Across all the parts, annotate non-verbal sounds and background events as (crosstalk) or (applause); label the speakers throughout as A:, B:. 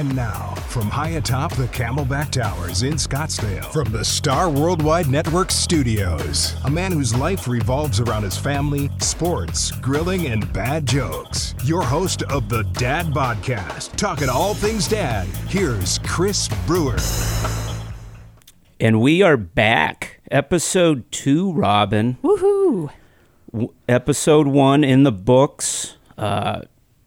A: And now, from high atop the Camelback Towers in Scottsdale, from the Star Worldwide Network studios, a man whose life revolves around his family, sports, grilling, and bad jokes. Your host of the Dad Podcast, talking all things dad, here's Chris Brewer.
B: And we are back. Episode two, Robin.
C: Woohoo!
B: W- episode one in the books. Uh,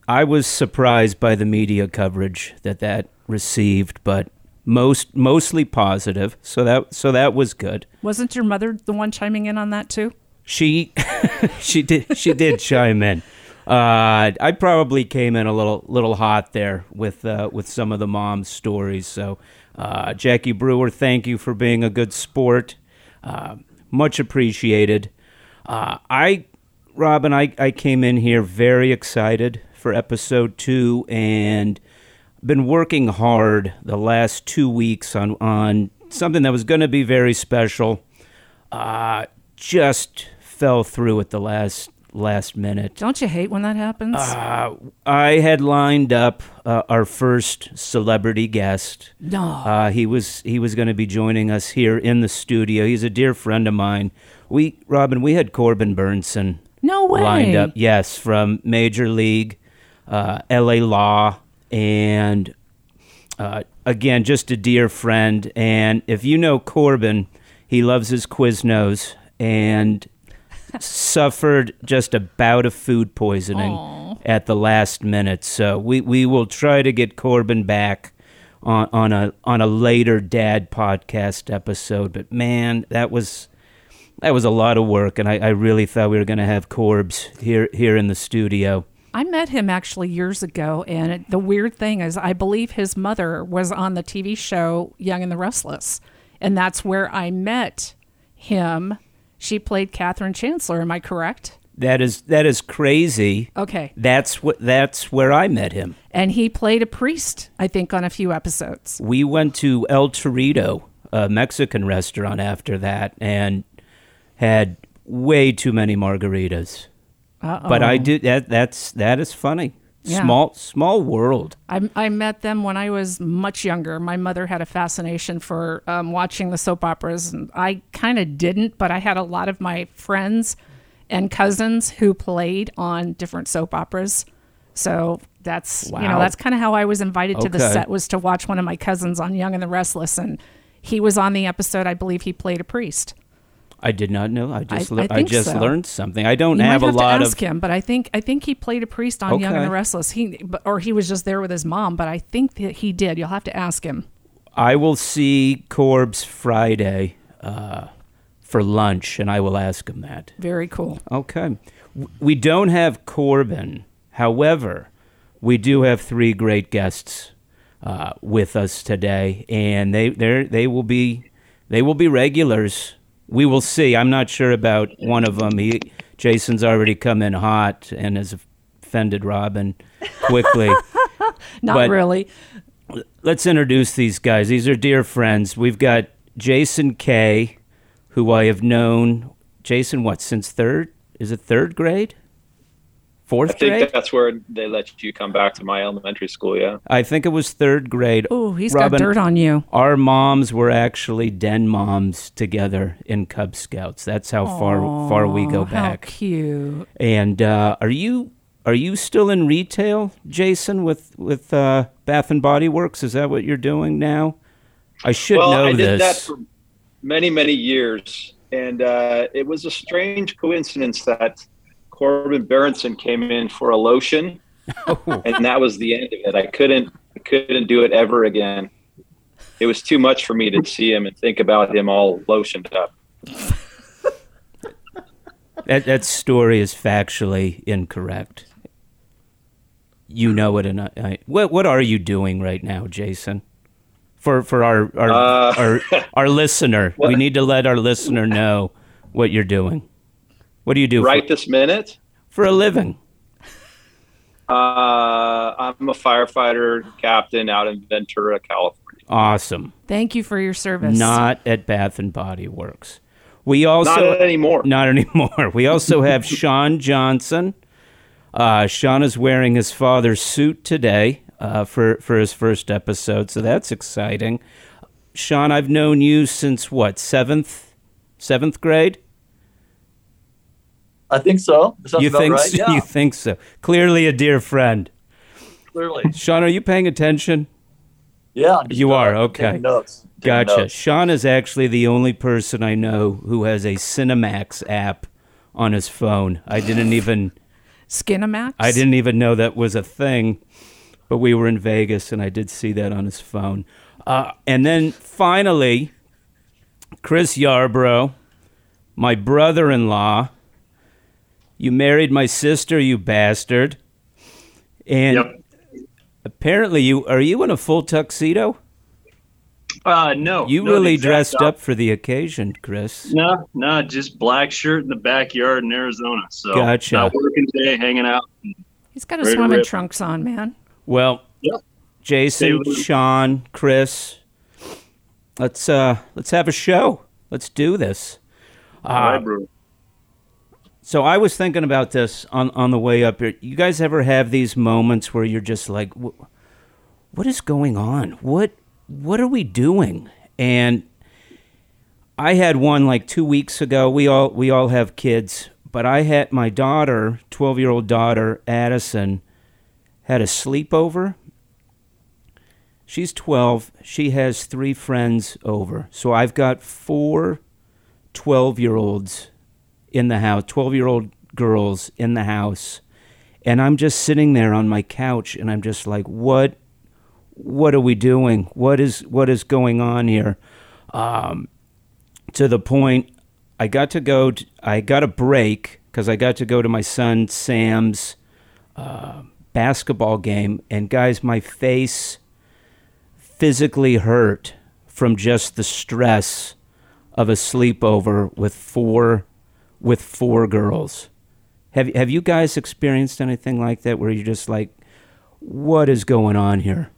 B: I was surprised by the media coverage that that received, but most mostly positive. So that so that was good.
C: Wasn't your mother the one chiming in on that too?
B: She (laughs) she did she did chime in. Uh, I probably came in a little little hot there with uh, with some of the mom's stories. So uh, Jackie Brewer, thank you for being a good sport. Uh, much appreciated. Uh, I Robin, I, I came in here very excited for episode two and been working hard the last two weeks on, on something that was going to be very special. Uh, just fell through at the last last minute.
C: Don't you hate when that happens?
B: Uh, I had lined up uh, our first celebrity guest.
C: no.
B: Uh, he was he was going to be joining us here in the studio. He's a dear friend of mine. We Robin, we had Corbin Bernsen
C: no way.
B: lined up. Yes, from Major League, uh, L.A. Law, and uh, again, just a dear friend. And if you know Corbin, he loves his Quiznos and (laughs) suffered just a bout of food poisoning
C: Aw.
B: at the last minute. So we, we will try to get Corbin back on, on a on a later Dad podcast episode. But man, that was that was a lot of work, and I, I really thought we were going to have Corbs here here in the studio.
C: I met him actually years ago, and it, the weird thing is, I believe his mother was on the TV show Young and the Restless, and that's where I met him. She played Katherine Chancellor. Am I correct?
B: That is that is crazy.
C: Okay.
B: That's what that's where I met him.
C: And he played a priest, I think, on a few episodes.
B: We went to El Torito, a Mexican restaurant after that, and had way too many margaritas.
C: Uh-oh.
B: But I did that. That's that is funny.
C: Yeah.
B: Small small world.
C: I, I met them when I was much younger. My mother had a fascination for um, watching the soap operas, and I kind of didn't, but I had a lot of my friends and cousins who played on different soap operas. So that's you know that's kind of how I was invited to the set was to watch one of my cousins on Young and the Restless, and he was on the episode. I believe he played a priest.
B: I did not know. I just
C: I-
B: lear-
C: I
B: I, just
C: so.
B: learned something. I don't
C: You
B: have
C: might
B: a
C: have
B: lot
C: to ask
B: of.
C: him, but I think I think he played a priest on Young and the Restless. He or he was just there with his mom, but I think that he did. You'll have to ask him.
B: I will see Corbs Friday uh, for lunch, and I will ask him that.
C: Very cool.
B: Okay. We don't have Corbin. However, we do have three great guests uh, with us today, and they they they will be they will be regulars. We will see. I'm not sure about one of them. He, Jason's already come in hot and has offended Robin quickly. (laughs)
C: Not
B: But-
C: really.
B: Let's introduce these guys. These are dear friends. We've got Jason Kay, who I have known. Jason, what since third? Is it third grade? Fourth
D: I think
B: grade?
D: that's where they let you come back to my elementary school. Yeah.
B: I think it was third grade.
C: Oh, he's
B: Robin,
C: got dirt on you.
B: Our moms were actually den moms together in Cub Scouts. That's how far far we go
C: Aw, How
B: back.
C: cute.
B: And uh, are you are you still in retail, Jason, with with uh, Bath and Body Works? Is that what you're doing now? I should
D: well,
B: know
D: I did that
B: this.
D: for many, many years, and uh, it was a strange coincidence that Corbin Bernsen came in for a lotion,
B: Oh.
D: and that was the end of it. I couldn't, I couldn't do it ever again. It was too much for me to see him and think about him all lotioned up.
B: That that story is factually incorrect. You know it, and I, I, what what are you doing right now, Jason? For for our our
D: Uh,
B: our, our (laughs) listener, we need to let our listener know what you're doing. What do you do for-
D: Right this minute,
B: for, a living?
D: uh, I'm a firefighter captain out in Ventura, California.
B: Awesome.
C: Thank you for your service.
B: Not at Bath and Body Works. We also
D: Not anymore. (laughs)
B: Not anymore. We also have Sean Johnson. Uh, Sean is wearing his father's suit today. uh, for for his first episode, so that's exciting. Sean, I've known you since what seventh seventh grade.
E: I think so.
B: You think
E: right.
B: so? (laughs)
E: Yeah,
B: you think so? Clearly, a dear friend.
E: clearly.
B: Sean, are you paying attention?
E: Yeah. I'm
B: You
E: uh,
B: are, okay.
E: taking Notes. Taking
B: Gotcha.
E: notes.
B: Sean is actually the only person I know who has a Cinemax app on his phone. I didn't even
C: Skinamax.
B: I didn't even know that was a thing, but we were in Vegas and I did see that on his phone. Uh, and then finally, Chris Yarbrough, my brother-in-law. You married my sister, you bastard. And
F: Yep.
B: apparently, you are you in a full tuxedo?
F: Uh, no.
B: You
F: no,
B: really dressed
F: op-
B: up for the occasion, Chris.
F: No, no, just black shirt in the backyard in Arizona. So
B: Gotcha.
F: not working today, hanging out.
C: He's got his swimming trunks on, man.
B: Well,
F: Yep.
B: Jason, Sean, Chris, let's uh let's have a show. Let's do this.
F: All
B: Uh,
F: right, bro.
B: So I was thinking about this on on the way up here. You guys ever have these moments where you're just like, "What is going on? What what are we doing?" And I had one like two weeks ago. We all we all have kids, but I had my daughter, twelve year old daughter Addison, had a sleepover. She's twelve. She has three friends over. So I've got four 12 year olds in the house, 12 year old girls in the house. And I'm just sitting there on my couch and I'm just like, what, what are we doing? What is, what is going on here? Um, to the point I got to go, I got a break because I got to go to my son Sam's uh, basketball game. And guys, my face physically hurt from just the stress of a sleepover with four with four girls. Have have you guys experienced anything like that where you're just like what is going on here?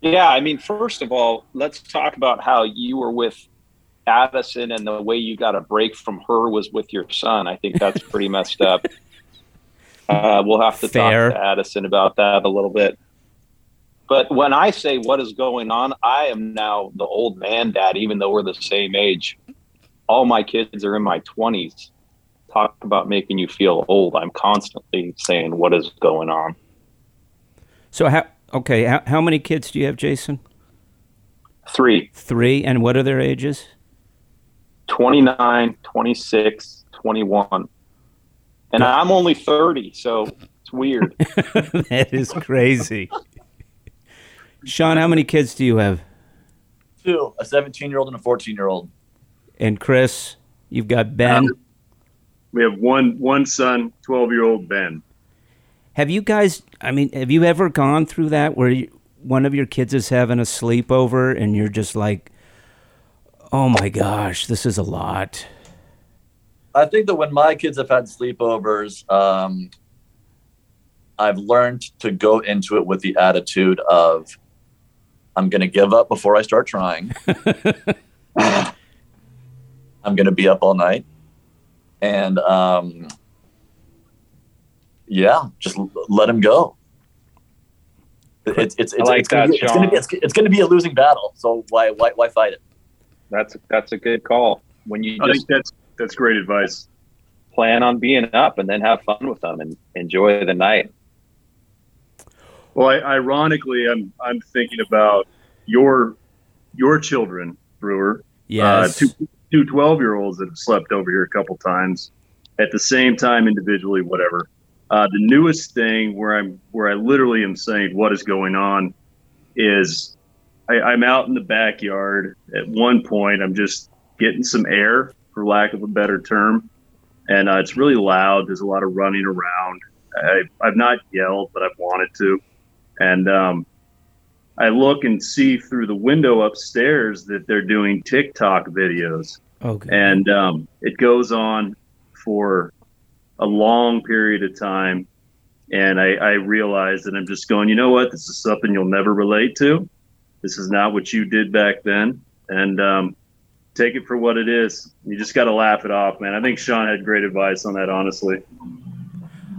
D: Yeah, I mean, first of all, let's talk about how you were with Addison and the way you got a break from her was with your son. I think that's pretty (laughs) messed up. Uh, we'll have to
B: Fair.
D: talk to Addison about that a little bit. But when I say what is going on, I am now the old man dad, even though we're the same age. All my kids are in my 20s. Talk about making you feel old. I'm constantly saying what is going on.
B: So how okay, how, how many kids do you have, Jason?
D: Three.
B: 3 and what are their ages?
D: 29, 26, 21. And I'm only 30, so it's weird. (laughs)
B: that is crazy. Sean, how many kids do you have?
E: Two, a 17 year old and a 14 year old.
B: And Chris, you've got Ben.
F: We have one one son, twelve year old Ben.
B: Have you guys? I mean, have you ever gone through that where you, one of your kids is having a sleepover and you're just like, "Oh my gosh, this is a lot."
E: I think that when my kids have had sleepovers, um, I've learned to go into it with the attitude of, I'm going to give up before I start trying. (laughs) (laughs) I'm going to be up all night. And um, yeah, just l- let him go. It's, it's, it's,
D: like
E: it's, gonna be, it's, gonna be, it's, it's gonna be a losing battle. So why, why, why fight it?
D: That's that's a good call. When you
F: I
D: just
F: think that's that's great advice.
D: plan on being up and then have fun with them and enjoy the night.
F: Well, I, ironically, I'm I'm thinking about your your children, Brewer.
B: Yes.
F: Uh, two two 12 year olds that have slept over here a couple times at the same time individually, whatever. Uh, the newest thing where I'm where I literally am saying what is going on is I, I'm out in the backyard. At one point, I'm just getting some air, for lack of a better term, and uh, it's really loud. There's a lot of running around. I, I've not yelled, but I've wanted to, and um, I look and see through the window upstairs that they're doing TikTok videos,
B: okay.
F: and um, it goes on for a long period of time. And I, I realized that I'm just going, you know what? This is something you'll never relate to. This is not what you did back then. And um, take it for what it is. You just got to laugh it off, man. I think Sean had great advice on that, honestly.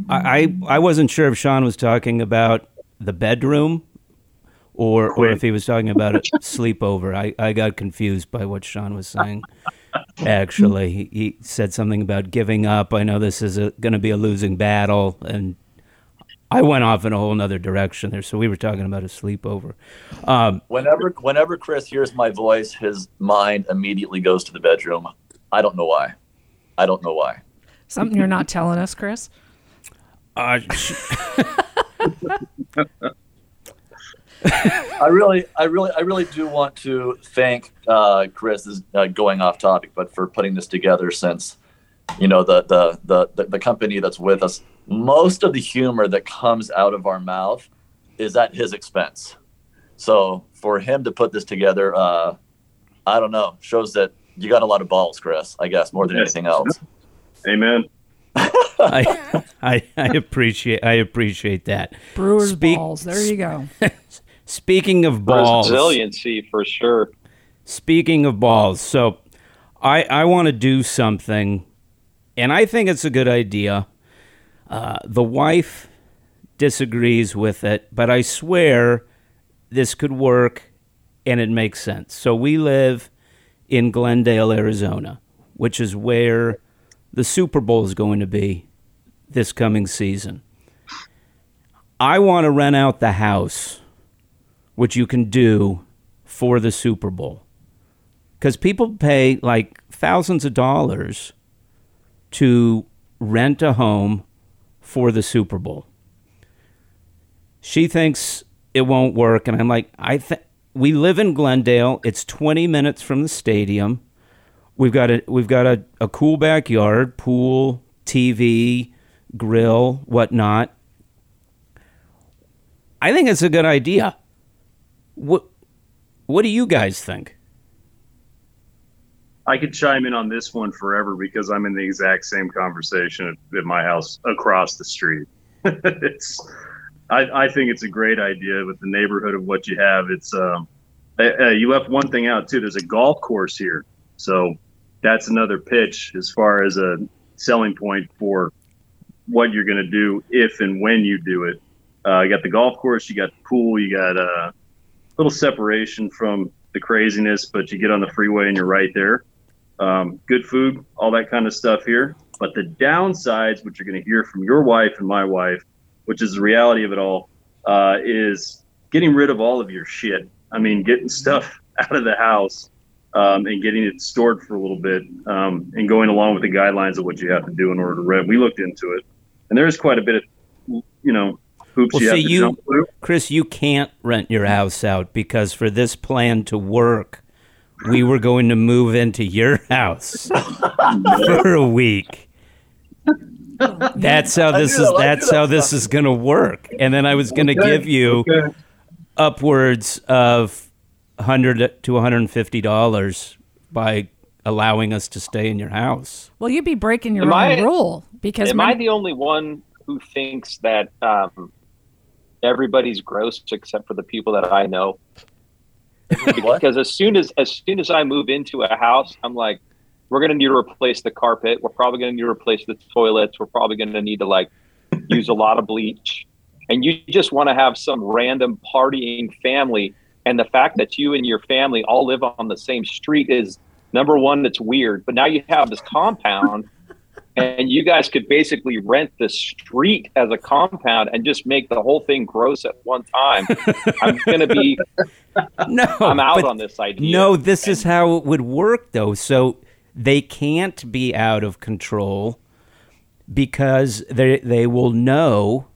B: I I wasn't sure if Sean was talking about the bedroom or or if he was talking about a (laughs) sleepover. I, I got confused by what Sean was saying. Actually, he, he said something about giving up. I know this is going to be a losing battle, and I went off in a whole other direction there. So we were talking about a sleepover. Um,
E: Whenever whenever Chris hears my voice, his mind immediately goes to the bedroom. I don't know why. I don't know why.
C: Something you're not telling us, Chris?
B: uh, sh- (laughs) (laughs)
E: I really, I really, I really do want to thank uh, Chris. This is uh, going off topic, but for putting this together since you know the, the the the the company that's with us. Most of the humor that comes out of our mouth is at his expense. So for him to put this together, uh, I don't know, shows that you got a lot of balls, Chris. I guess more than
F: Yes.
E: anything else.
F: Amen. (laughs)
B: I, I I appreciate I appreciate that.
C: Brewers
B: Speak-
C: balls. There you go. (laughs)
B: Speaking of balls,
D: Resiliency for sure.
B: Speaking of balls, so I I want to do something, and I think it's a good idea. Uh, the wife disagrees with it, but I swear this could work, and it makes sense. So we live in Glendale, Arizona, which is where the Super Bowl is going to be this coming season. I want to rent out the house, which you can do for the Super Bowl. Because people pay like thousands of dollars to rent a home for the Super Bowl. She thinks it won't work, and I'm like, I th- we live in Glendale. It's 20 minutes from the stadium. We've got a we've got a, a cool backyard, pool, TV, grill, whatnot. I think it's a good idea. What what do you guys think?
F: I could chime in on this one forever because I'm in the exact same conversation at, at my house across the street. (laughs) it's, I, I think it's a great idea with the neighborhood of what you have. It's, um, uh, uh, you left one thing out too. There's a golf course here, so that's another pitch as far as a selling point for what you're going to do if and when you do it. Uh, you got the golf course, you got the pool, you got a little separation from the craziness, but you get on the freeway and you're right there um, good food, all that kind of stuff here. But the downsides, which you're going to hear from your wife and my wife, which is the reality of it all, uh, is getting rid of all of your shit. I mean, getting stuff (laughs) out of the house um, and getting it stored for a little bit um, and going along with the guidelines of what you have to do in order to rent. We looked into it, and there's quite a bit of, you know, hoops
B: Well,
F: you have
B: see,
F: to
B: you-
F: jump through.
B: Chris, you can't rent your house out because for this plan to work, we were going to move into your (laughs) house for a week. That's how this is.
E: that-
B: That's
E: knew
B: how
E: that
B: this is going to work. And then I was going to
F: Okay,
B: give you
F: okay.
B: upwards of hundred to one hundred and fifty dollars by allowing us to stay in your house.
C: Well, you'd be breaking your
D: Am
C: own
D: I-
C: rule because
D: Am I
C: when-
D: the only one who thinks that um, everybody's gross except for the people that I know? Because as soon as as soon as I move into a house, I'm like, we're gonna need to replace the carpet. We're probably gonna need to replace the toilets. We're probably gonna need to like use a lot of bleach. And you just want to have some random partying family. And the fact that you and your family all live on the same street is number one, it's weird. But now you have this compound and you guys could basically rent the street as a compound and just make the whole thing gross at one time. I'm gonna be (laughs)
B: No,
D: I'm out on this idea.
B: No, this is how it would work, though. So they can't be out of control because they they will know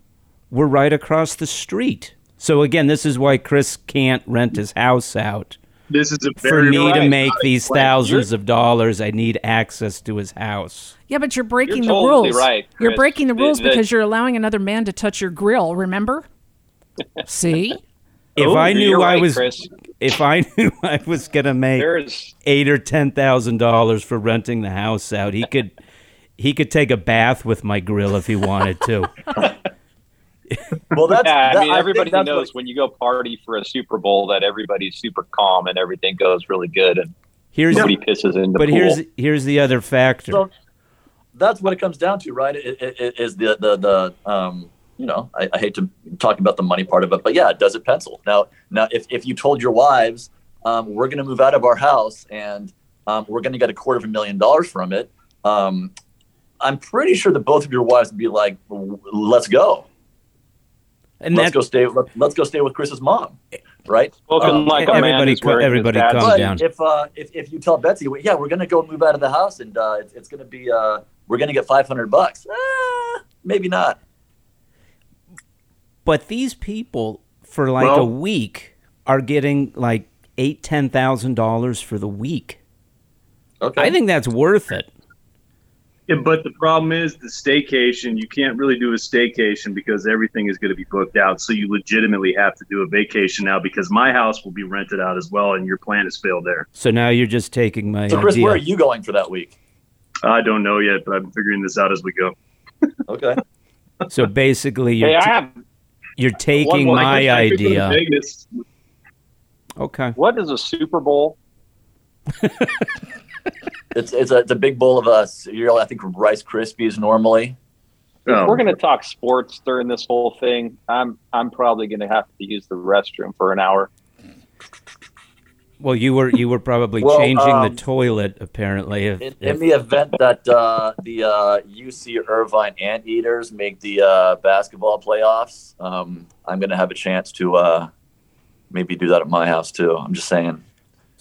B: we're right across the street. So again, this is why Chris can't rent his house out.
F: This is a
B: For
F: very
B: me to
D: right.
B: make these
D: Right.
B: thousands of dollars, I need access to his house.
C: yeah, but you're breaking
D: You're
C: the
D: totally
C: rules.
D: right,
C: You're breaking the
D: The-
C: rules
D: the-
C: because you're allowing another man to touch your grill. Remember? (laughs) See,
B: If
D: Oh,
B: I knew I
D: right,
B: was,
D: Chris.
B: if I (laughs) knew I was gonna make
D: There's
B: eight or ten thousand dollars for renting the house out. He could he could take a bath with my grill if he wanted to. (laughs) (laughs)
E: Well, that's
D: yeah, I
E: that-
D: mean
E: think
D: everybody
E: that's
D: knows
E: what-
D: when you go party for a Super Bowl that everybody's super calm and everything goes really good and
B: Here's
D: nobody pisses in the
B: but
D: pool.
B: here's here's the other factor.
E: So- that's what it comes down to, right? It, it, it is the the the um, you know, I, I, hate to talk about the money part of it, but yeah, does it pencil? Now, now, if if you told your wives, um, we're going to move out of our house and um, we're going to get a quarter of a million dollars from it, um, I'm pretty sure that both of your wives would be like, "Let's go." And let's go stay. Let, us go stay with Chris's mom, right?
D: Spoken um, like everybody,
B: everybody calm down.
E: If, uh, if if you tell Betsy, well, yeah, we're gonna go move out of the house, and uh, it's, it's gonna be uh, we're gonna get five hundred bucks. Uh, maybe not.
B: But these people, for like well, a week, are getting like eight, ten thousand dollars for the week. Okay, I think that's worth it.
F: Yeah, but the problem is the staycation. You can't really do a staycation because everything is going to be booked out. So you legitimately have to do a vacation now because my house will be rented out as well, and your plan has failed there.
B: So now you're just taking my.
E: So Chris,
B: idea.
E: where are you going for that week?
F: I don't know yet, but I'm figuring this out as we go. (laughs)
E: okay.
B: So basically, you're, hey, t- you're taking my idea. Okay.
D: What is a Super Bowl? (laughs)
E: it's it's a, it's a big bowl of uh, cereal. I think Rice Krispies normally.
D: Oh. If we're going to talk sports during this whole thing, I'm I'm probably going to have to use the restroom for an hour.
B: Well, you were you were probably well, changing um, the toilet apparently. If,
E: in, if... in, the event that uh, the uh, UC Irvine Anteaters make the uh, basketball playoffs, um, I'm going to have a chance to uh, maybe do that at my house too. I'm just saying.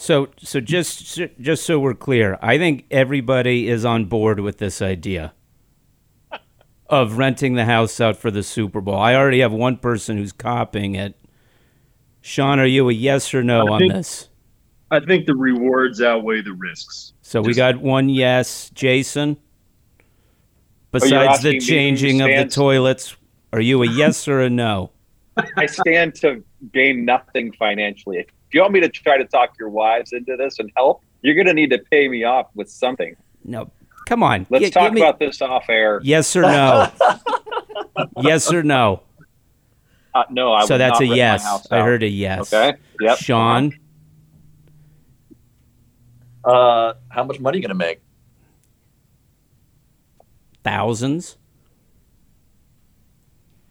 B: So, so just just so we're clear, I think everybody is on board with this idea of renting the house out for the Super Bowl. I already have one person who's copying it. Sean, are you a yes or no I on
F: think,
B: this?
F: I think the rewards outweigh the risks.
B: So Just, we got one yes, Jason. Besides the changing of the toilets, are you a yes or a no? (laughs)
D: I stand to gain nothing financially you want me to try to talk your wives into this and help, you're going to need to pay me off with something.
B: No, come on.
D: Let's G- talk me... about this off air.
B: Yes or no? (laughs) yes or no?
D: Uh, no, I
B: so that's a yes. I heard a yes.
D: Okay. Yep.
B: Sean.
E: Uh, how much money are you gonna make?
B: Thousands.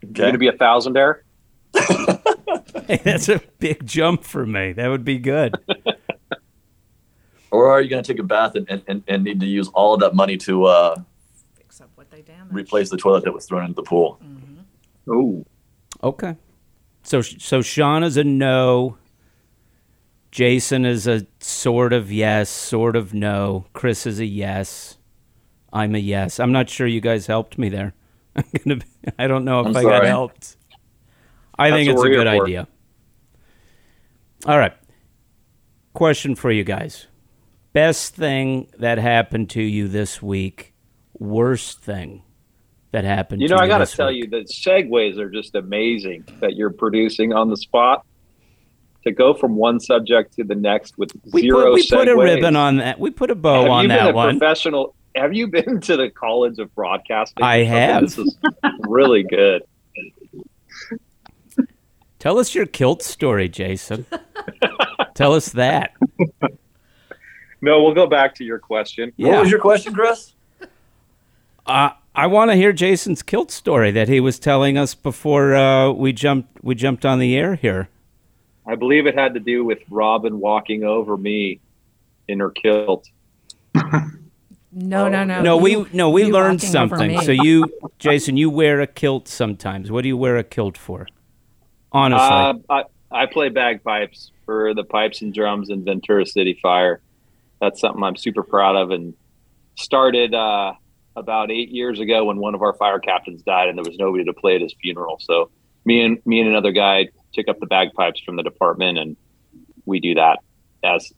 D: Okay. You're gonna be a thousandaire. (laughs)
B: hey, (laughs) that's a big jump for me. That would be good. (laughs)
E: or are you going to take a bath and, and, and need to use all of that money to uh,
C: fix up what they damaged?
E: Replace the toilet that was thrown into the pool.
F: Mm-hmm. Oh.
B: Okay. So so Sean is a no. Jason is a sort of yes, sort of no. Chris is a yes. I'm a yes. I'm not sure you guys helped me there. (laughs) I'm gonna. Be, I don't know if I'm i sorry. got helped. I think it's a good idea. All right. Question for you guys. Best thing that happened to you this week, worst thing that happened
D: you know, I
B: got
D: to tell
B: week.
D: you that segues are just amazing that you're producing on the spot. To go from one subject to the next with
B: we
D: zero
B: put, we
D: segues.
B: put a ribbon on that. We put a bow
D: have
B: on that one.
D: Professional. Have you been to the College of Broadcasting?
B: I have. This
D: is really good.
B: Tell us your kilt story, Jason. Tell us that. (laughs)
D: No, we'll go back to your question.
E: Yeah. What was your question, Chris?
B: Uh, I want to hear Jason's kilt story that he was telling us before uh, we jumped we jumped on the air here.
D: I believe it had to do with Robin walking over me in her kilt. (laughs)
C: No, no, no.
B: No, we no we learned something. So you, Jason, you wear a kilt sometimes. What do you wear a kilt for? Honestly, uh,
D: I, I play bagpipes for the Pipes and Drums in Ventura City Fire. That's something I'm super proud of, and started uh, about eight years ago when one of our fire captains died, and there was nobody to play at his funeral. So me and me and another guy took up the bagpipes from the department, and we do that as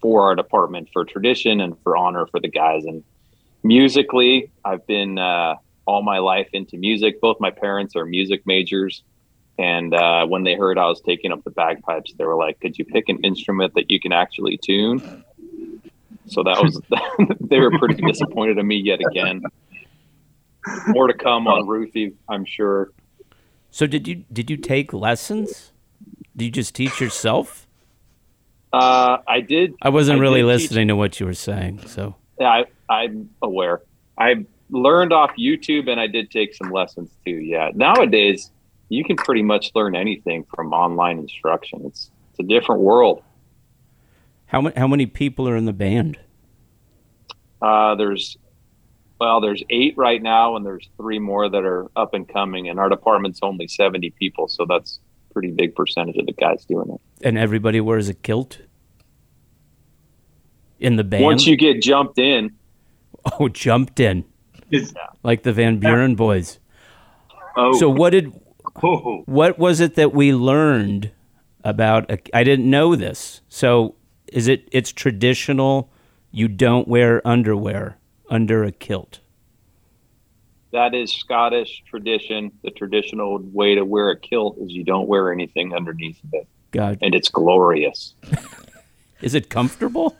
D: for our department for tradition and for honor for the guys. And musically, I've been uh, all my life into music. Both my parents are music majors. And uh, when they heard I was taking up the bagpipes, they were like, "Could you pick an instrument that you can actually tune?" So that was (laughs) (laughs) they were pretty disappointed in me yet again. More to come on Ruthie, I'm sure.
B: So did you did you take lessons? Did you just teach yourself?
D: Uh, I did.
B: I wasn't I really listening teach. to what you were saying, so
D: yeah, I, I'm aware. I learned off YouTube and I did take some lessons too. Yeah. Nowadays, you can pretty much learn anything from online instruction. It's it's a different world.
B: How many how many people are in the band?
D: Uh, there's well, there's eight right now, and there's three more that are up and coming. And our department's only seventy people, so that's a pretty big percentage of the guys doing it.
B: And everybody wears a kilt in the band.
D: Once you get jumped in, (laughs)
B: oh, jumped in
F: It's,
B: like the Van Buren boys.
F: oh,
B: So what did
F: oh,
B: what was it that we learned about? A, I didn't know this. So is it? It's traditional. You don't wear underwear under a kilt.
D: that is Scottish tradition. The traditional way to wear a kilt is you don't wear anything underneath of it,
B: God,
D: and it's glorious. (laughs)
B: is it comfortable?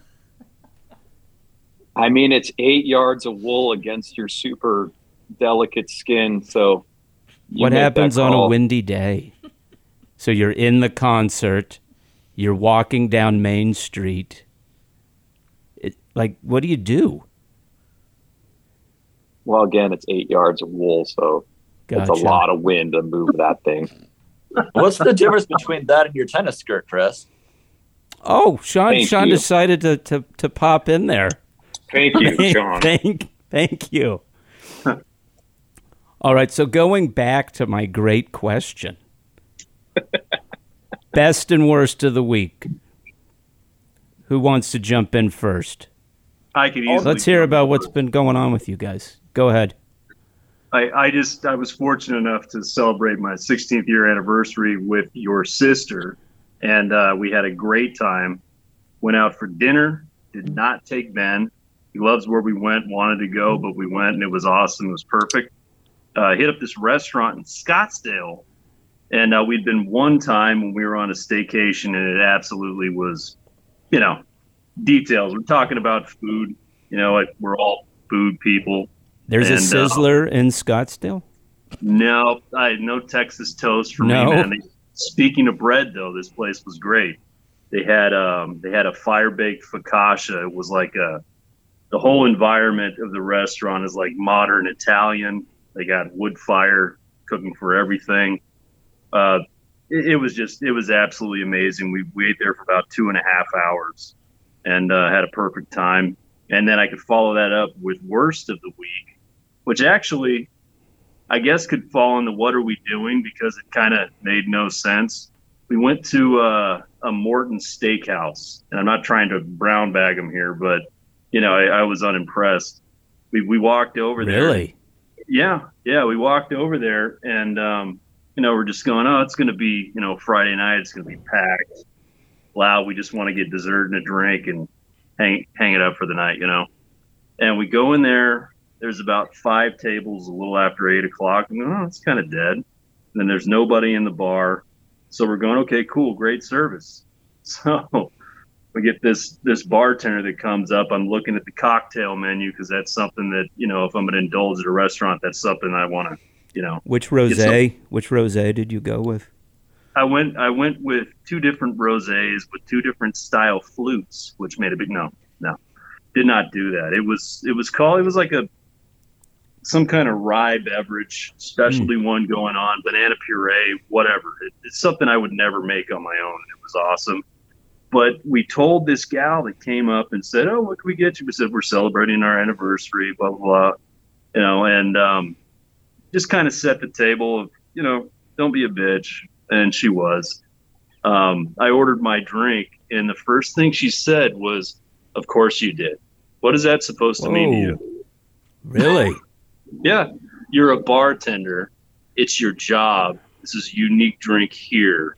D: I mean, it's eight yards of wool against your super delicate skin. So, you
B: what happens on a windy day? So you're in the concert, you're walking down Main Street. It, like, what do you do?
D: Well, again, it's eight yards of wool, so
B: Gotcha.
D: it's a lot of wind to move that thing. (laughs)
E: What's the difference between that and your tennis skirt, Chris?
B: Oh, Sean!
D: Thank
B: Sean
D: you.
B: decided to, to to pop in there.
D: Thank you, (laughs) Sean.
B: thank, thank you. All right, so going back to my great question, (laughs) best and worst of the week. Who wants to jump in first?
F: I could easily.
B: Let's hear about what's been going on with you guys. Go ahead.
F: I, I just I was fortunate enough to celebrate my 16th year anniversary with your sister, and uh, we had a great time. Went out for dinner. Did not take Ben. He loves where we went. Wanted to go, but we went, and it was awesome. It was perfect. Uh, hit up this restaurant in Scottsdale, and uh, we'd been one time when we were on a staycation, and it absolutely was, you know, details. We're talking about food. You know, like we're all food people.
B: There's a
F: And, uh,
B: Sizzler in Scottsdale.
F: No, I no Texas toast for
B: No?
F: me, man. They- speaking of bread, though, this place was great. They had um, they had a fire baked focaccia. It was like a the whole environment of the restaurant is like modern Italian. They got wood fire cooking for everything. Uh, it, it was just it was absolutely amazing. We, we ate there for about two and a half hours and uh, had a perfect time. And then I could follow that up with worst of the week, which actually I guess could fall into what are we doing because it kind of made no sense. We went to uh, a Morton Steakhouse, and I'm not trying to brown bag them here, but you know I, I was unimpressed. We we walked over there.
B: Really?
F: Yeah, yeah, we walked over there, and um, you know we're just going, oh, it's going to be you know Friday night, it's going to be packed, loud. We just want to get dessert and a drink and hang hang it up for the night, you know. And we go in there. There's about five tables a little after eight o'clock. And oh, it's kind of dead. And then there's nobody in the bar. So we're going, okay, cool, great service. (laughs) So we get this this bartender that comes up. I'm looking at the cocktail menu because that's something that you know if I'm going to indulge at a restaurant, that's something I want to, you know.
B: Which rosé? Which rosé did you go with?
F: I went I went with two different rosés with two different style flutes, which made a big no, no, did not do that. It was it was called it was like a some kind of rye beverage, specialty mm. one going on, banana puree, whatever. It, it's something I would never make on my own. It was awesome. But we told this gal that came up and said, "Oh, what can we get you?" We said, "We're celebrating our anniversary, blah blah blah," you know, and um, just kind of set the table of, you know, don't be a bitch, and she was. Um, I ordered my drink, and the first thing she said was, "Of course you did." What is that supposed to mean to you?
B: Really? (laughs)
F: Yeah, you're a bartender. It's your job. This is a unique drink here.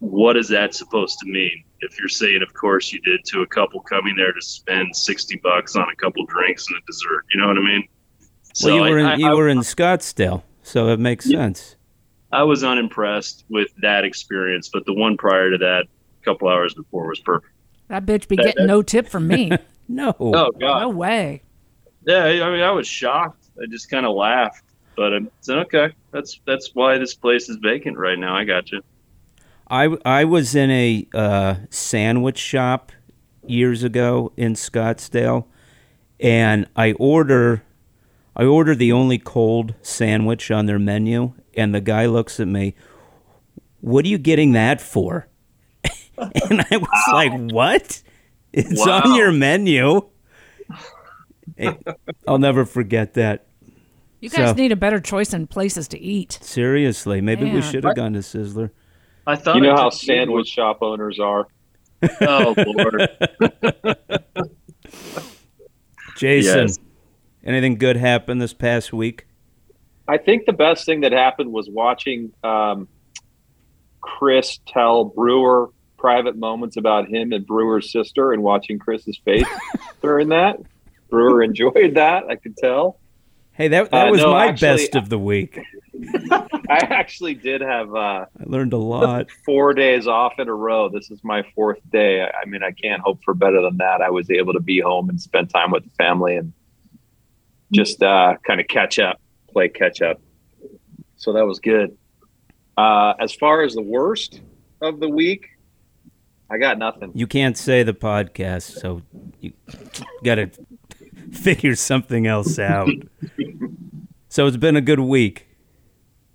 F: What is that supposed to mean? If you're saying, of course you did, to a couple coming there to spend sixty bucks on a couple drinks and a dessert, you know what I mean?
B: well, you were in,
F: I,
B: you were in Scottsdale, so it makes
F: Yeah.
B: sense.
F: I was unimpressed with that experience, but the one prior to that, a couple hours before, was perfect.
C: That bitch be getting no tip from me. (laughs)
B: No.
F: Oh God.
C: No way.
F: yeah. I mean, I was shocked. I just kind of laughed, but um, I said, okay, that's that's why this place is vacant right now. I got you.
B: I I was in a uh, sandwich shop years ago in Scottsdale, and I order I order the only cold sandwich on their menu, and the guy looks at me. What are you getting that for? (laughs) and I was like, "What? It's
F: Wow.
B: on your menu." Eh, I'll never forget that.
C: You guys
B: So-
C: need a better choice in places to eat.
B: Seriously, maybe we should have gone to Sizzler.
F: I thought
D: You know
F: it
D: how
F: took
D: sandwich shop owners are.
F: Oh lord. (laughs)
B: Jason,
F: Yes.
B: anything good happen this past week?
D: I think the best thing that happened was watching um, Chris tell Brewer private moments about him and Brewer's sister, and watching Chris's face (laughs) during that. Brewer enjoyed that. I could tell.
B: Hey, that that
D: Uh,
B: was
D: no,
B: my
D: actually,
B: best of the week. (laughs)
D: I actually did have uh,
B: I learned a lot.
D: four days off in a row. This is my fourth day. I, I mean, I can't hope for better than that. I was able to be home and spend time with the family and just uh, kind of catch up, play catch up. So that was good. Uh, as far as the worst of the week, I got nothing.
B: You can't say the podcast, so you got to (laughs) figure something else out. So it's been a good week.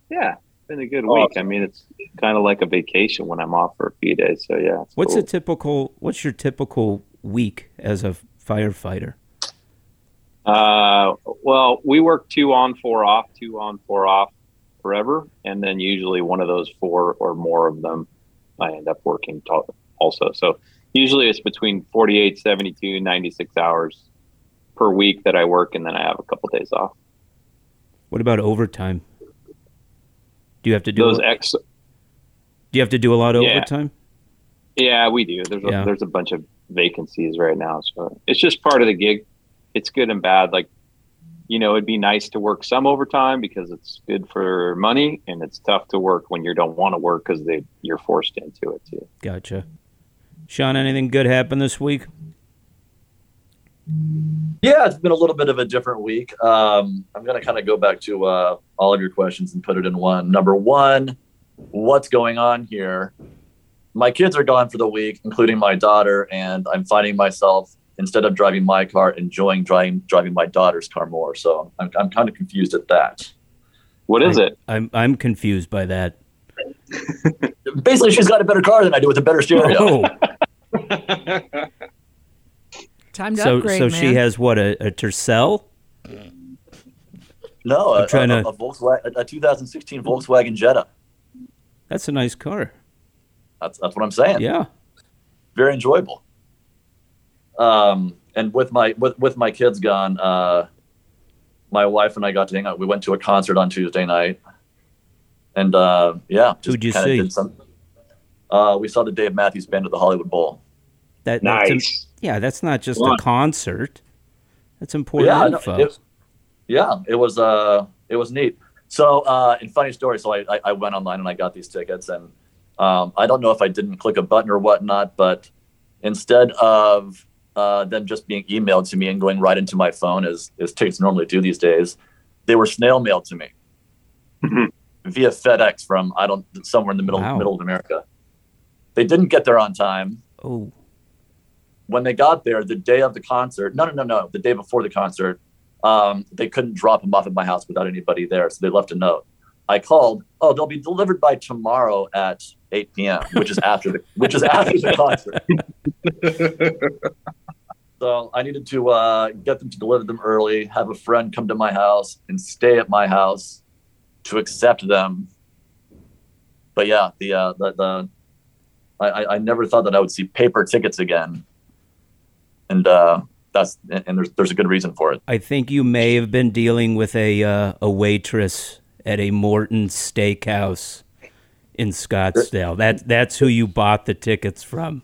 D: Yeah, it's been a good week. I mean, it's kind of like a vacation when I'm off for a few days. So yeah,
B: What's
D: cool.
B: a typical? What's your typical week as a firefighter?
D: Uh, well, we work two on, four off, two on, four off forever. And then usually one of those four or more of them, I end up working to- also. So usually it's between 48, 72, 96 hours per week that I work. And then I have a couple days off.
B: What about overtime? Do you have to do?
D: Those
B: a,
D: ex,
B: do you have to do a lot of
D: Yeah.
B: overtime?
D: yeah, we do. There's a,
B: Yeah.
D: there's a bunch of vacancies right now. So it's just part of the gig. It's good and bad. Like, you know, it'd be nice to work some overtime because it's good for money, and it's tough to work when you don't want to work because they you're forced into it too.
B: Gotcha. Sean, anything good happen this week?
E: Yeah, it's been a little bit of a different week. Um, I'm going to kind of go back to uh, all of your questions and put it in one. Number one, what's going on here? My kids are gone for the week, including my daughter, and I'm finding myself instead of driving my car, enjoying driving driving my daughter's car more. So I'm, I'm kind of confused at that.
D: What is it?
B: I'm I'm confused by that.
E: Basically, she's got a better car than I do with a better stereo.
B: Oh, (laughs)
C: Time to
B: so
C: upgrade,
B: so
C: man.
B: she has what a, a Tercel?
E: No, a,
B: I'm trying
E: a,
B: to-
E: a Volkswagen, a 2016 Volkswagen Jetta.
B: That's a nice car.
E: That's that's what I'm saying.
B: Yeah.
E: very enjoyable. Um, and with my with with my kids gone, uh, my wife and I got to hang out. We went to a concert on Tuesday night, and uh, yeah, just
B: Who'd you
E: kinda
B: see?
E: Did some, uh, we saw the Dave Matthews Band at the Hollywood Bowl.
B: That, that's im-
D: Nice.
B: Yeah, that's not just
F: Fun.
B: a concert. That's important
E: yeah, no,
B: info.
E: it, yeah, it was uh, it was neat. So, uh, and funny story. So I, I I went online and I got these tickets, and um, I don't know if I didn't click a button or whatnot, but instead of uh, them just being emailed to me and going right into my phone as as tickets normally do these days, they were snail mailed to me
F: Mhm.
E: via FedEx from I don't somewhere in the middle
B: Wow.
E: middle of America. They didn't get there on time
B: oh,
E: when they got there the day of the concert no no no no the day before the concert um, they couldn't drop them off at my house without anybody there so they left a note. I called oh they'll be delivered by tomorrow at 8 p.m which is after the which is after the concert. (laughs) So i needed to uh, get them to deliver them early have a friend come to my house and stay at my house to accept them. But yeah the uh, the, the I, I- I never thought that I would see paper tickets again, and uh, that's and there's there's a good reason for it.
B: I think you may have been dealing with a uh, a waitress at a Morton Steakhouse in Scottsdale. That that's who you bought the tickets from.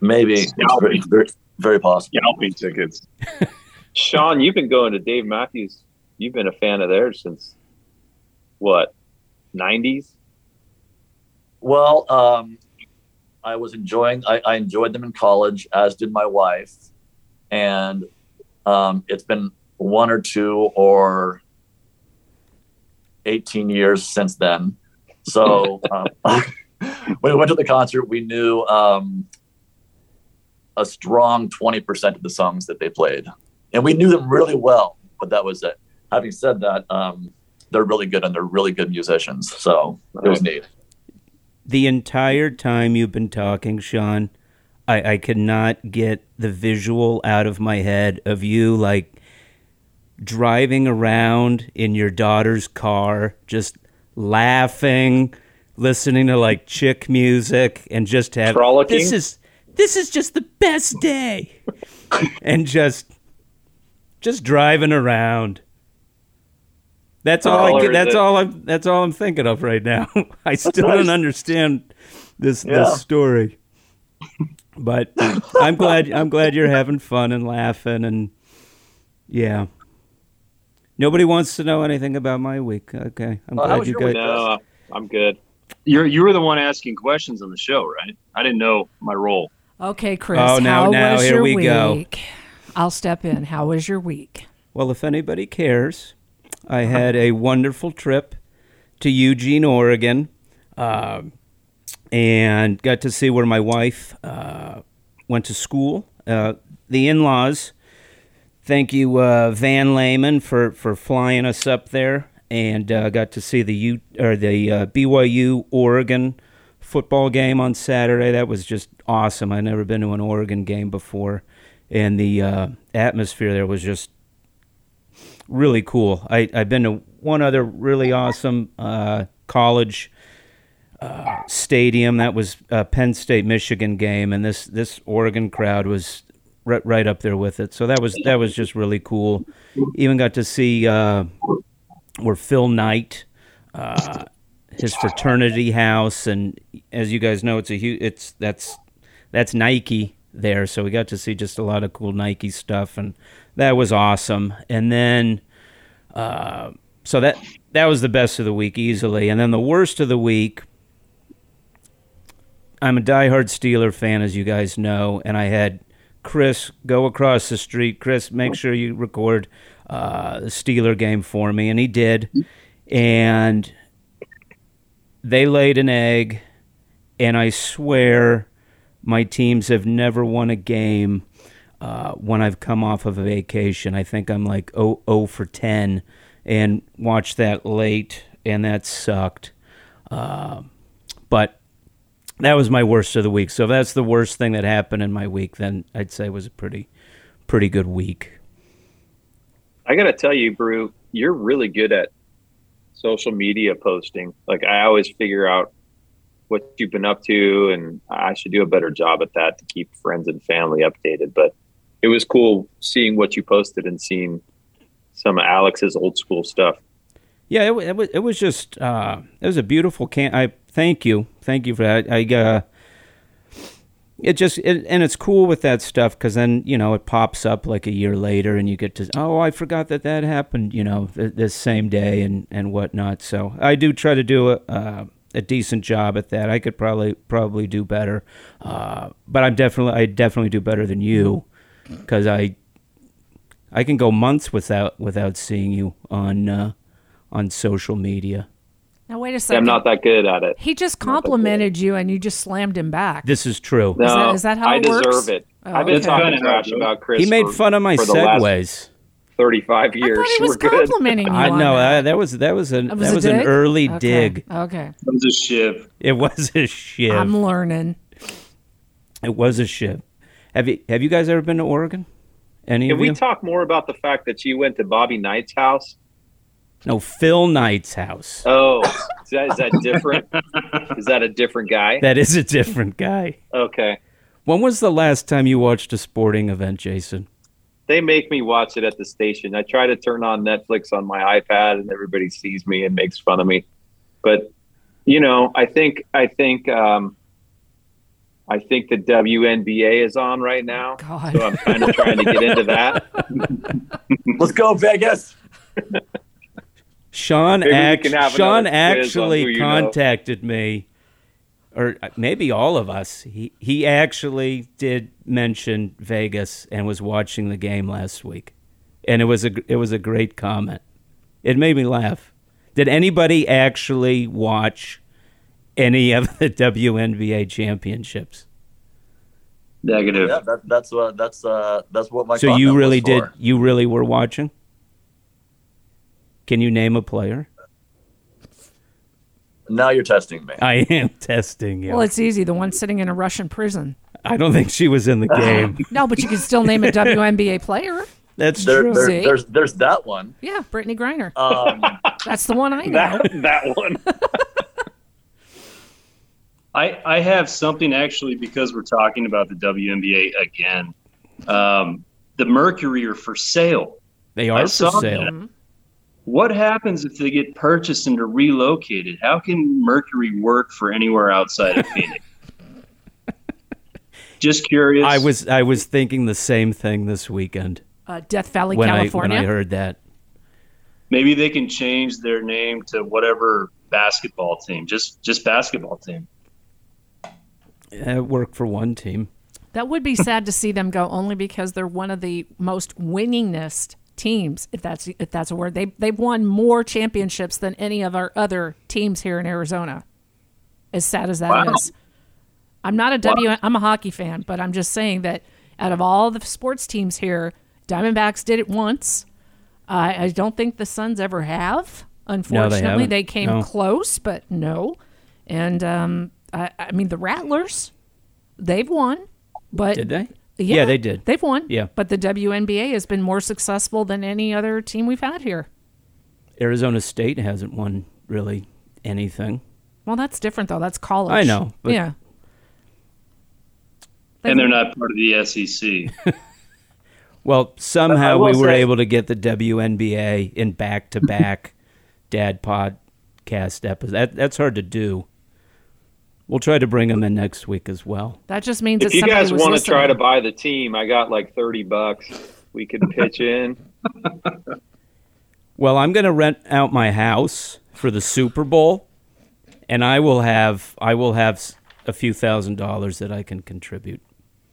E: Maybe it's very, very, very possible.
F: Scalping tickets. (laughs)
D: Sean, you've been going to Dave Matthews. You've been a fan of theirs since what? 90s?
E: Well, um, I was enjoying. I, I enjoyed them in college, as did my wife, and um, it's been one or two or eighteen years since then. So (laughs) um, (laughs) when we went to the concert, we knew um, a strong twenty percent of the songs that they played and we knew them really well, but that was it. Having said that, um, they're really good and they're really good musicians, so it was neat.
B: The entire time you've been talking, Sean, I, I cannot get the visual out of my head of you like driving around in your daughter's car, just laughing, listening to like chick music, and just have
D: Frolicking?
B: this is this is just the best day, (laughs) and just just driving around. That's all I
D: can,
B: that's
D: it.
B: all. I'm. That's all I'm thinking of right now. (laughs) I still don't understand this
E: Yeah.
B: this story, but (laughs) I'm glad. I'm glad you're having fun and laughing and yeah. Nobody wants to know anything about my week. Okay, I'm
E: how
B: glad you guys.
D: No, I'm good.
F: You're you were the one asking questions on the show, right? I didn't know my role.
C: Okay, Chris.
B: Oh, now-
C: how
B: now
C: was
B: here
C: your
B: we go.
C: week? I'll step in. How was your week?
B: Well, if anybody cares, I had a wonderful trip to Eugene, Oregon, uh, and got to see where my wife uh, went to school. Uh, the in-laws. Thank you, uh, Van Layman, for, for flying us up there, and uh, got to see the U or the uh, BYU Oregon football game on Saturday. That was just awesome. I'd never been to an Oregon game before, and the atmosphere there was just really cool. I, I've been to one other really awesome uh, college uh, stadium. That was a Penn State Michigan game, and this this Oregon crowd was right, right up there with it. So that was that was just really cool. Even got to see uh, where Phil Knight. Uh, his fraternity house, and as you guys know, it's a huge. It's that's that's Nike there, so we got to see just a lot of cool Nike stuff, and that was awesome. And then, uh, so that that was the best of the week easily, and then the worst of the week. I'm a diehard Steeler fan, as you guys know, and I had Chris go across the street. Chris, make sure you record uh, the Steeler game for me, and he did. And they laid an egg, and I swear my teams have never won a game uh, when I've come off of a vacation. I think I'm like 0, 0 for 10 and watched that late, and that sucked. Uh, but that was my worst of the week. So if that's the worst thing that happened in my week, then I'd say it was a pretty, pretty good week.
D: I got to tell you, Brew, you're really good at social media posting. Like I always figure out what you've been up to, and I should do a better job at that to keep friends and family updated. But it was cool seeing what you posted and seeing some of Alex's old school stuff.
B: Yeah, it, it was. It was just. Uh, it was a beautiful can. I thank you, thank you for that. I. Uh, it just it, and it's cool with that stuff because then you know it pops up like a year later and you get to oh I forgot that that happened you know th- this same day and and whatnot. So I do try to do a. Uh, a decent job at that. I could probably probably do better, uh, but I'm definitely I definitely do better than you because I I can go months without without seeing you on uh, on social media.
C: Now wait a
D: I'm not that good at it.
C: he just complimented you, and you just slammed him back.
B: This is true.
D: No,
C: that- is that how
D: I
C: it works?
D: I deserve it.
C: Oh,
D: I've been
C: okay.
D: talking
F: Kinda how it
D: trash about Chris.
B: He made
D: for,
B: fun of my
D: for
B: segues.
D: 35
C: I
D: years.
C: thought he (laughs) was
D: We're good.
C: complimenting you.
B: I know
C: that.
B: uh, that was that was an
C: That
B: that
C: a
B: was an early
C: Okay.
B: dig.
C: Okay,
F: That was a shiv.
B: It was a shiv.
C: I'm learning.
B: it was a shiv. Have you have you guys ever been to Oregon? Any
D: Can we
B: you?
D: talk more about the fact that you went to Bobby Knight's house?
B: no, Phil Knight's house.
D: Oh, is that, is that different? is that a different guy?
B: That is a different guy.
D: Okay.
B: When was the last time you watched a sporting event, Jason?
D: They make me watch it at the station. I try to turn on Netflix on my iPad and everybody sees me and makes fun of me. But you know, I think I think um I think the WNBA is on right now.
C: God.
D: So I'm kind of trying to get into that. (laughs)
E: Let's go, Vegas.
B: Sean act- Sean
D: another quiz on who
B: actually
D: you know.
B: contacted me, or uh, maybe all of us. He he actually did mention Vegas and was watching the game last week, and it was a it was a great comment. It made me laugh. Did anybody actually watch any of the WNBA championships?
F: Negative.
E: Yeah, that, that's what that's uh that's what my.
B: So you really
E: was
B: did.
E: for.
B: You really were watching. Can you name a player?
E: Now you're testing me.
B: I am (laughs) testing you.
C: Well, it's easy. The one sitting in a Russian prison.
B: I don't think she was in the game. (laughs)
C: No, but you can still name a WNBA player.
B: That's
E: There,
B: true.
E: there, there's there's that one.
C: Yeah, Brittney Griner.
E: Um, (laughs)
C: That's the one I know.
D: That that one.
F: I, I have something actually because we're talking about the WNBA again. Um, the Mercury are for sale.
B: They
F: I
B: are for sale.
F: that. What happens if they get purchased and are relocated? How can Mercury work for anywhere outside of Phoenix? (laughs) Just curious.
B: I was I was thinking the same thing this weekend
C: Uh, Death Valley,
B: when I when
C: California.
B: I heard that.
F: maybe they can change their name to whatever basketball team. Just just basketball team.
B: It worked for one team.
C: That would be sad to see them go only because they're one of the most winningest teams, if that's if that's a word. They they've won more championships than any of our other teams here in Arizona. As sad as that is,
F: Wow.
C: I'm not a W. am a hockey fan, but I'm just saying that out of all the sports teams here, Diamondbacks did it once. I I don't think the Suns ever have. Unfortunately,
B: haven't.
C: they came
B: No.
C: close, but no. And um, I, I mean the Rattlers, they've won, but
B: Did they?
C: yeah,
B: Yeah, they did.
C: They've won.
B: Yeah.
C: But the WNBA has been more successful than any other team we've had here.
B: Arizona State hasn't won really anything.
C: Well, that's different though. That's college.
B: I know, but-
C: yeah.
F: And they're not part of the SEC. (laughs)
B: Well, somehow we were
E: say-
B: able to get the WNBA in back to back dad podcast episodes. That, that's hard to do. We'll try to bring them in next week as well.
C: That just means
D: If
C: that
D: you
C: somebody
D: guys want to try to buy the team, I got like thirty bucks. We could pitch in. (laughs)
B: Well, I'm going to rent out my house for the Super Bowl, and I will have I will have a few thousand dollars that I can contribute.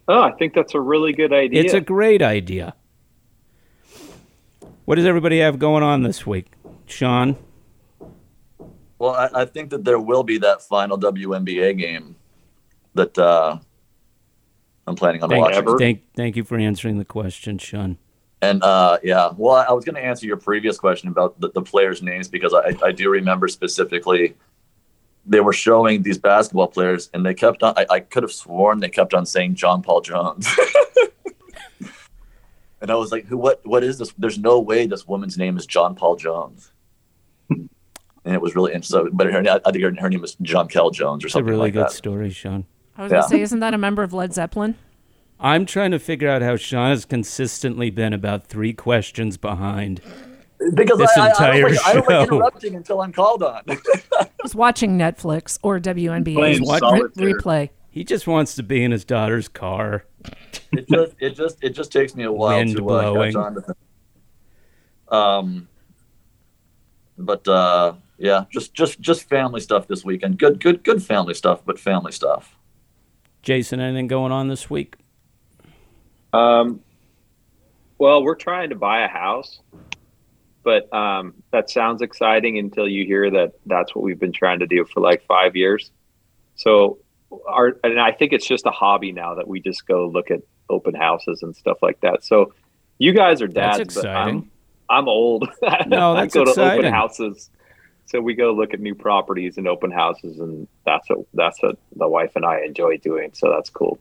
D: Oh, I think that's a really good idea.
B: It's a great idea. What does everybody have going on this week, Sean?
E: Well, I, I think that there will be that final WNBA game that uh, I'm planning on
B: Thank,
E: watching.
D: Ever?
B: thank thank you for answering the question, Sean.
E: And uh, yeah, well, I was going to answer your previous question about the, the players' names because I, I do remember specifically they were showing these basketball players and they kept on, I, I could have sworn they kept on saying John Paul Jones. (laughs) and I was like, who, what, what is this? There's no way this woman's name is John Paul Jones. And it was really interesting. But her, I think her, her name was Jonquel Jones or
B: It's a
E: something
B: really
E: like
B: good
E: that.
B: story, Sean.
C: I was gonna say, isn't that a member of Led Zeppelin?
B: I'm trying to figure out how Sean has consistently been about three questions behind.
E: Because
B: This
E: I, I, I,
B: entire
E: don't like, I don't like interrupting until I'm called on. (laughs)
C: He's watching Netflix or WNBA
F: Playing
C: Re- replay.
B: He just wants to be in his daughter's car.
E: it just it just it just takes me a while
B: Wind
E: to uh, catch on to things. Um, but uh, yeah, just just just family stuff this weekend. Good good good family stuff, but family stuff.
B: Jason, anything going on this week?
D: Um, well, we're trying to buy a house, but um, that sounds exciting until you hear that that's what we've been trying to do for like five years. So, our and I think it's just a hobby now that we just go look at open houses and stuff like that. So, you guys are dads,
B: That's
D: but I'm
B: exciting.
D: I'm old. (laughs)
B: No, that's
D: I
B: that's
D: go to
B: exciting.
D: open houses. So we go look at new properties and open houses, and that's what that's what the wife and I enjoy doing. So that's cool.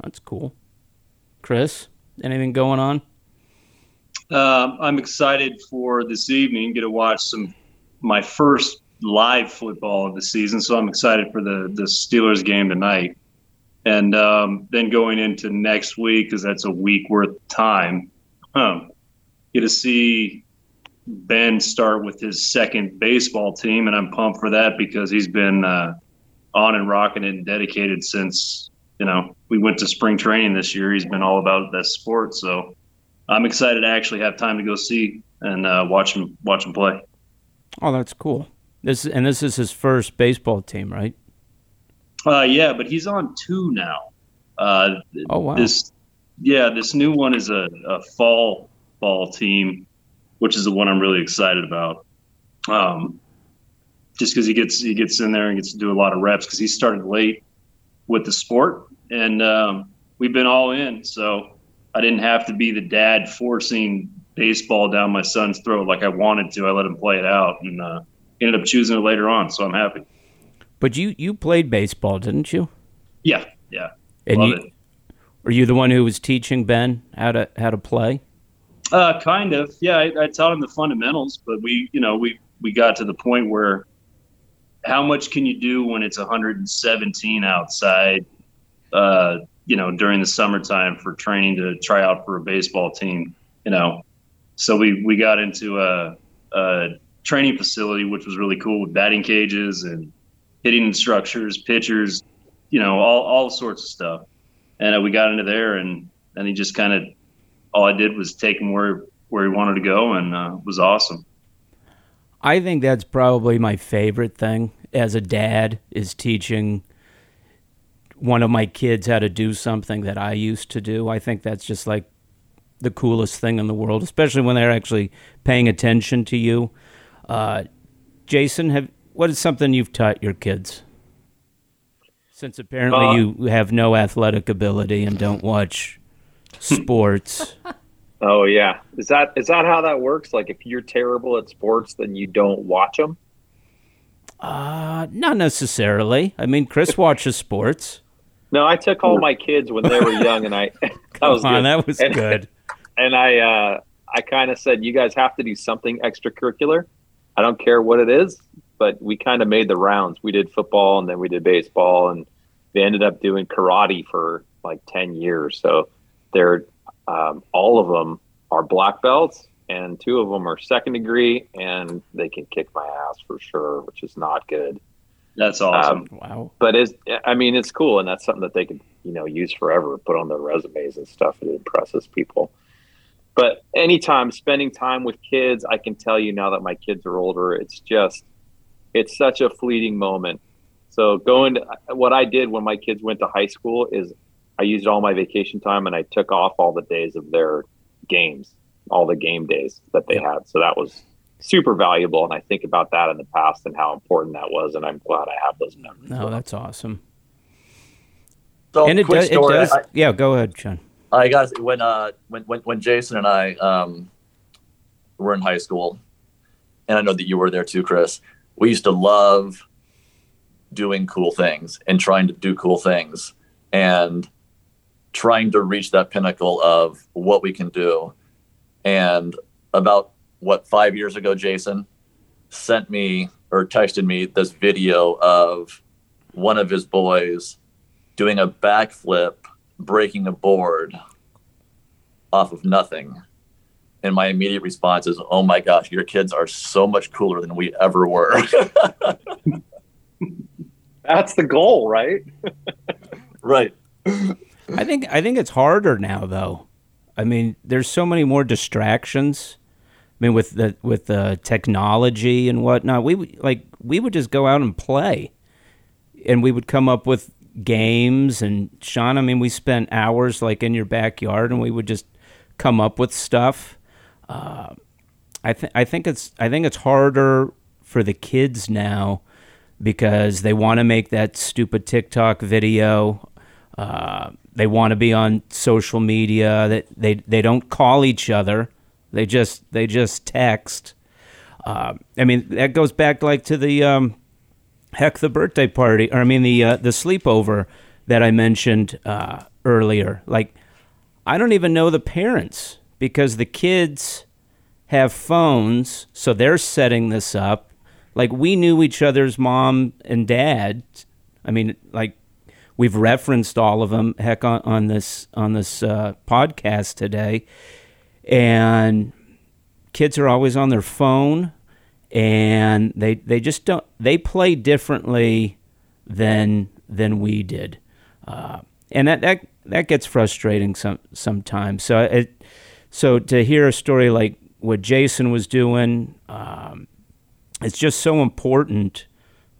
B: That's cool. Chris, anything going on?
F: Um, I'm excited for this evening. Get to watch some my first live football of the season, so I'm excited for the the Steelers game tonight. And um, then going into next week, because that's a week worth of time, um, get to see Ben start with his second baseball team, and I'm pumped for that because he's been uh, on and rocking it and dedicated since you know we went to spring training this year. He's been all about that sport, so I'm excited to actually have time to go see and uh, watch him watch him play.
B: Oh, that's cool. This and this is his first baseball team, right?
F: Uh, yeah, but he's on two now. Uh,
B: Oh wow.
F: This, yeah, this new one is a, a fall ball team, which is the one I'm really excited about. Um, just because he gets he gets in there and gets to do a lot of reps because he started late with the sport, and um, we've been all in. So I didn't have to be the dad forcing baseball down my son's throat like I wanted to. I let him play it out and uh, ended up choosing it later on. So I'm happy.
B: But you you played baseball, didn't you?
F: Yeah, yeah.
B: And
F: Love
B: you
F: it.
B: were you the one who was teaching Ben how to how to play?
F: Uh, kind of. Yeah, I, I taught him the fundamentals, but we, you know, we we got to the point where how much can you do when it's 117 outside? Uh, you know, during the summertime for training to try out for a baseball team. You know, so we we got into a, a training facility, which was really cool with batting cages and hitting structures, pitchers, you know, all all sorts of stuff. And uh, we got into there, and and he just kind of all I did was take him where where he wanted to go, and uh, it was awesome.
B: I think that's probably my favorite thing as a dad is teaching one of my kids how to do something that I used to do. I think that's just like the coolest thing in the world, especially when they're actually paying attention to you. Uh, Jason, have what is something you've taught your kids? Since apparently
D: Uh,
B: you have no athletic ability and don't watch sports. (laughs)
D: Oh yeah, is that is that how that works? Like if you're terrible at sports, then you don't watch them.
B: uh, not necessarily. I mean, Chris (laughs) watches sports.
D: No, I took all my kids when they were young, and I (laughs) that was
B: Come on,
D: good.
B: that was
D: And-
B: good.
D: and I uh, I kind of said, you guys have to do something extracurricular. I don't care what it is, but we kind of made the rounds. We did football and then we did baseball, and they ended up doing karate for like ten years. So they're um, all of them are black belts, and two of them are second degree, and they can kick my ass for sure, which is not good.
F: That's awesome.
D: Um,
B: Wow.
D: but it's I mean it's cool, and that's something that they could you know use forever, put on their resumes and stuff. It impresses people. But anytime spending time with kids, I can tell you now that my kids are older, it's just it's such a fleeting moment. So going to what I did when my kids went to high school is I used all my vacation time and I took off all the days of their games, all the game days that they had. So that was super valuable and I think about that in the past and how important that was and I'm glad I have those memories.
B: No, that's awesome.
E: So
B: and it,
E: quick
B: does, it
E: story.
B: does.
E: I,
B: yeah, go ahead, John.
E: I got when uh when, when when Jason and I um were in high school, and I know that you were there too, Chris. We used to love doing cool things and trying to do cool things and trying to reach that pinnacle of what we can do. And about what five years ago, Jason sent me or texted me this video of one of his boys doing a backflip breaking a board off of nothing. And my immediate response is, "Oh my gosh, your kids are so much cooler than we ever were." (laughs)
D: That's the goal, right?
E: right.
B: I think I think it's harder now, though. I mean, there's so many more distractions. I mean, with the with the technology and whatnot, we would- like we would just go out and play, and we would come up with games. And Sean, I mean, we spent hours like in your backyard, and we would just come up with stuff. Uh, I think I think it's I think it's harder for the kids now because they want to make that stupid TikTok video. Uh, they want to be on social media. That they, they don't call each other. They just they just text. Uh, I mean that goes back like to the um, heck the birthday party or I mean the uh, the sleepover that I mentioned uh, earlier. Like I don't even know the parents because the kids have phones, so they're setting this up. Like we knew each other's mom and dad. I mean, like we've referenced all of them. Heck, on, on this on this uh, podcast today, and kids are always on their phone, and they they just don't. They play differently than than we did, uh, and that that that gets frustrating some sometimes. So it so to hear a story like what Jason was doing, um, it's just so important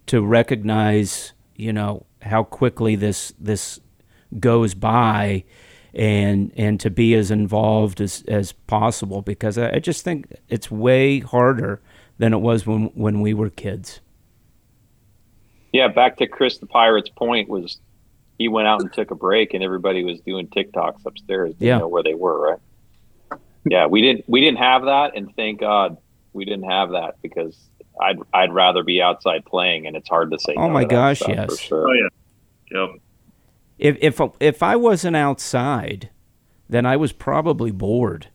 B: to recognize, you know, how quickly this this goes by, and and to be as involved as as possible because I, I just think it's way harder than it was when when we were kids.
D: Yeah, back to Chris the Pirate's point was he went out and took a break, and everybody was doing TikToks upstairs. Didn't
B: Yeah.
D: know where they were, right? Yeah, we didn't we didn't have that, and thank God we didn't have that because I'd I'd rather be outside playing, and it's hard to say.
B: Oh
D: no
B: my
D: to that
B: gosh,
D: stuff,
B: yes.
D: For sure.
F: Oh yeah. Yep.
B: If if if I wasn't outside, then I was probably bored.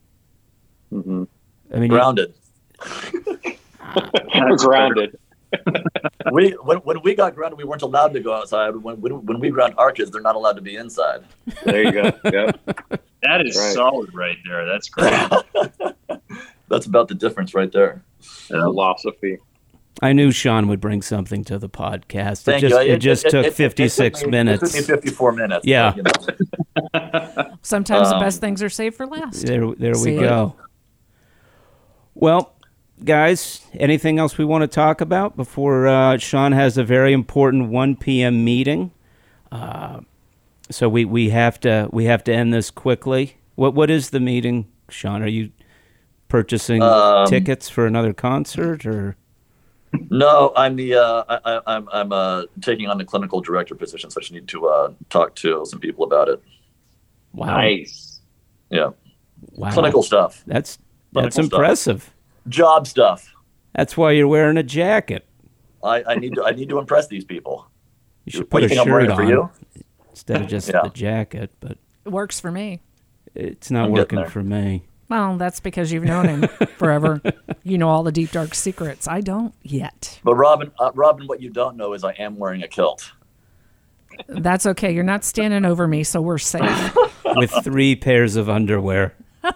D: Mm-hmm.
B: I mean, you-
E: Grounded. (laughs)
D: Grounded.
E: we when, when we got grounded, we weren't allowed to go outside. When when, when we ground our kids, they're not allowed to be inside.
D: There you go. Yep.
F: That is
D: Right.
F: solid right there. That's great. (laughs)
E: That's about the difference right there.
D: Philosophy.
B: I knew Sean would bring something to the podcast.
E: Thank
B: it just
E: you.
B: it, just took fifty six
E: took me-
B: minutes.
E: It took me 54 minutes.
B: Yeah.
E: but, you know. (laughs)
C: Sometimes the
E: Um,
C: best things are saved for last.
B: There, there
C: See
B: we go. Well, guys, anything else we want to talk about before uh, Sean has a very important 1 p.m. meeting? Uh, so we, we have to we have to end this quickly. What what is the meeting, Sean? Are you purchasing
E: Um,
B: tickets for another concert or?
E: No, I'm the uh, I, I- I'm I'm uh, taking on the clinical director position, so I just need to uh, talk to some people about it.
B: Wow,
D: Nice.
E: Yeah,
B: wow,
E: clinical stuff,
B: That's that's
E: Clinical stuff.
B: impressive.
E: job stuff.
B: That's why you're wearing a jacket.
E: I, I need to I need to impress these people.
B: You should put
E: do
B: a
E: you
B: shirt on
E: for you?
B: instead of just
E: Yeah.
B: the jacket, but.
C: It works for me.
B: It's not
E: I'm
B: working for me.
C: Well, that's because you've known him (laughs) forever. You know all the deep dark secrets. I don't yet.
E: But Robin, uh, Robin, what you don't know is I am wearing a kilt.
C: That's okay. You're not standing over me, so we're safe. (laughs)
B: with three pairs of underwear. (laughs)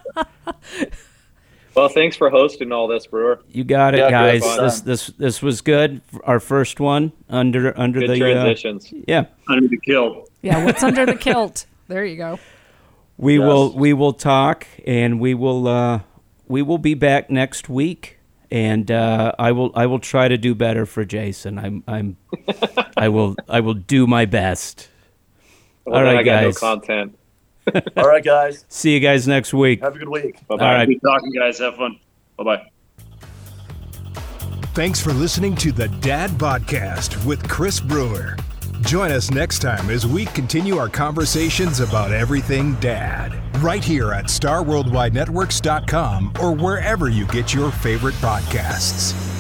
D: Well, thanks for hosting all this, Brewer.
B: You got it,
E: Yeah,
B: guys.
E: good.
B: This this this was good. Our first one under under
D: Good
B: the uh,
D: transitions.
B: yeah.
F: Under the kilt.
C: Yeah, what's under the kilt? There you go.
B: We
E: Yes.
B: will we will talk and we will uh, we will be back next week and uh, I will I will try to do better for Jason. I'm I'm (laughs) I will I will do my best.
D: Well,
B: All
D: then
B: right,
D: got
B: guys.
D: no content. (laughs)
E: All right, guys,
B: See you guys next week.
E: have a good week.
D: Bye-bye.
B: All right.
F: Good talking, guys. Have fun. Bye bye.
A: Thanks for listening to the Dad Podcast with Chris Brewer. Join us next time as we continue our conversations about everything dad, right here at StarWorldWideNetworks.com or wherever you get your favorite podcasts.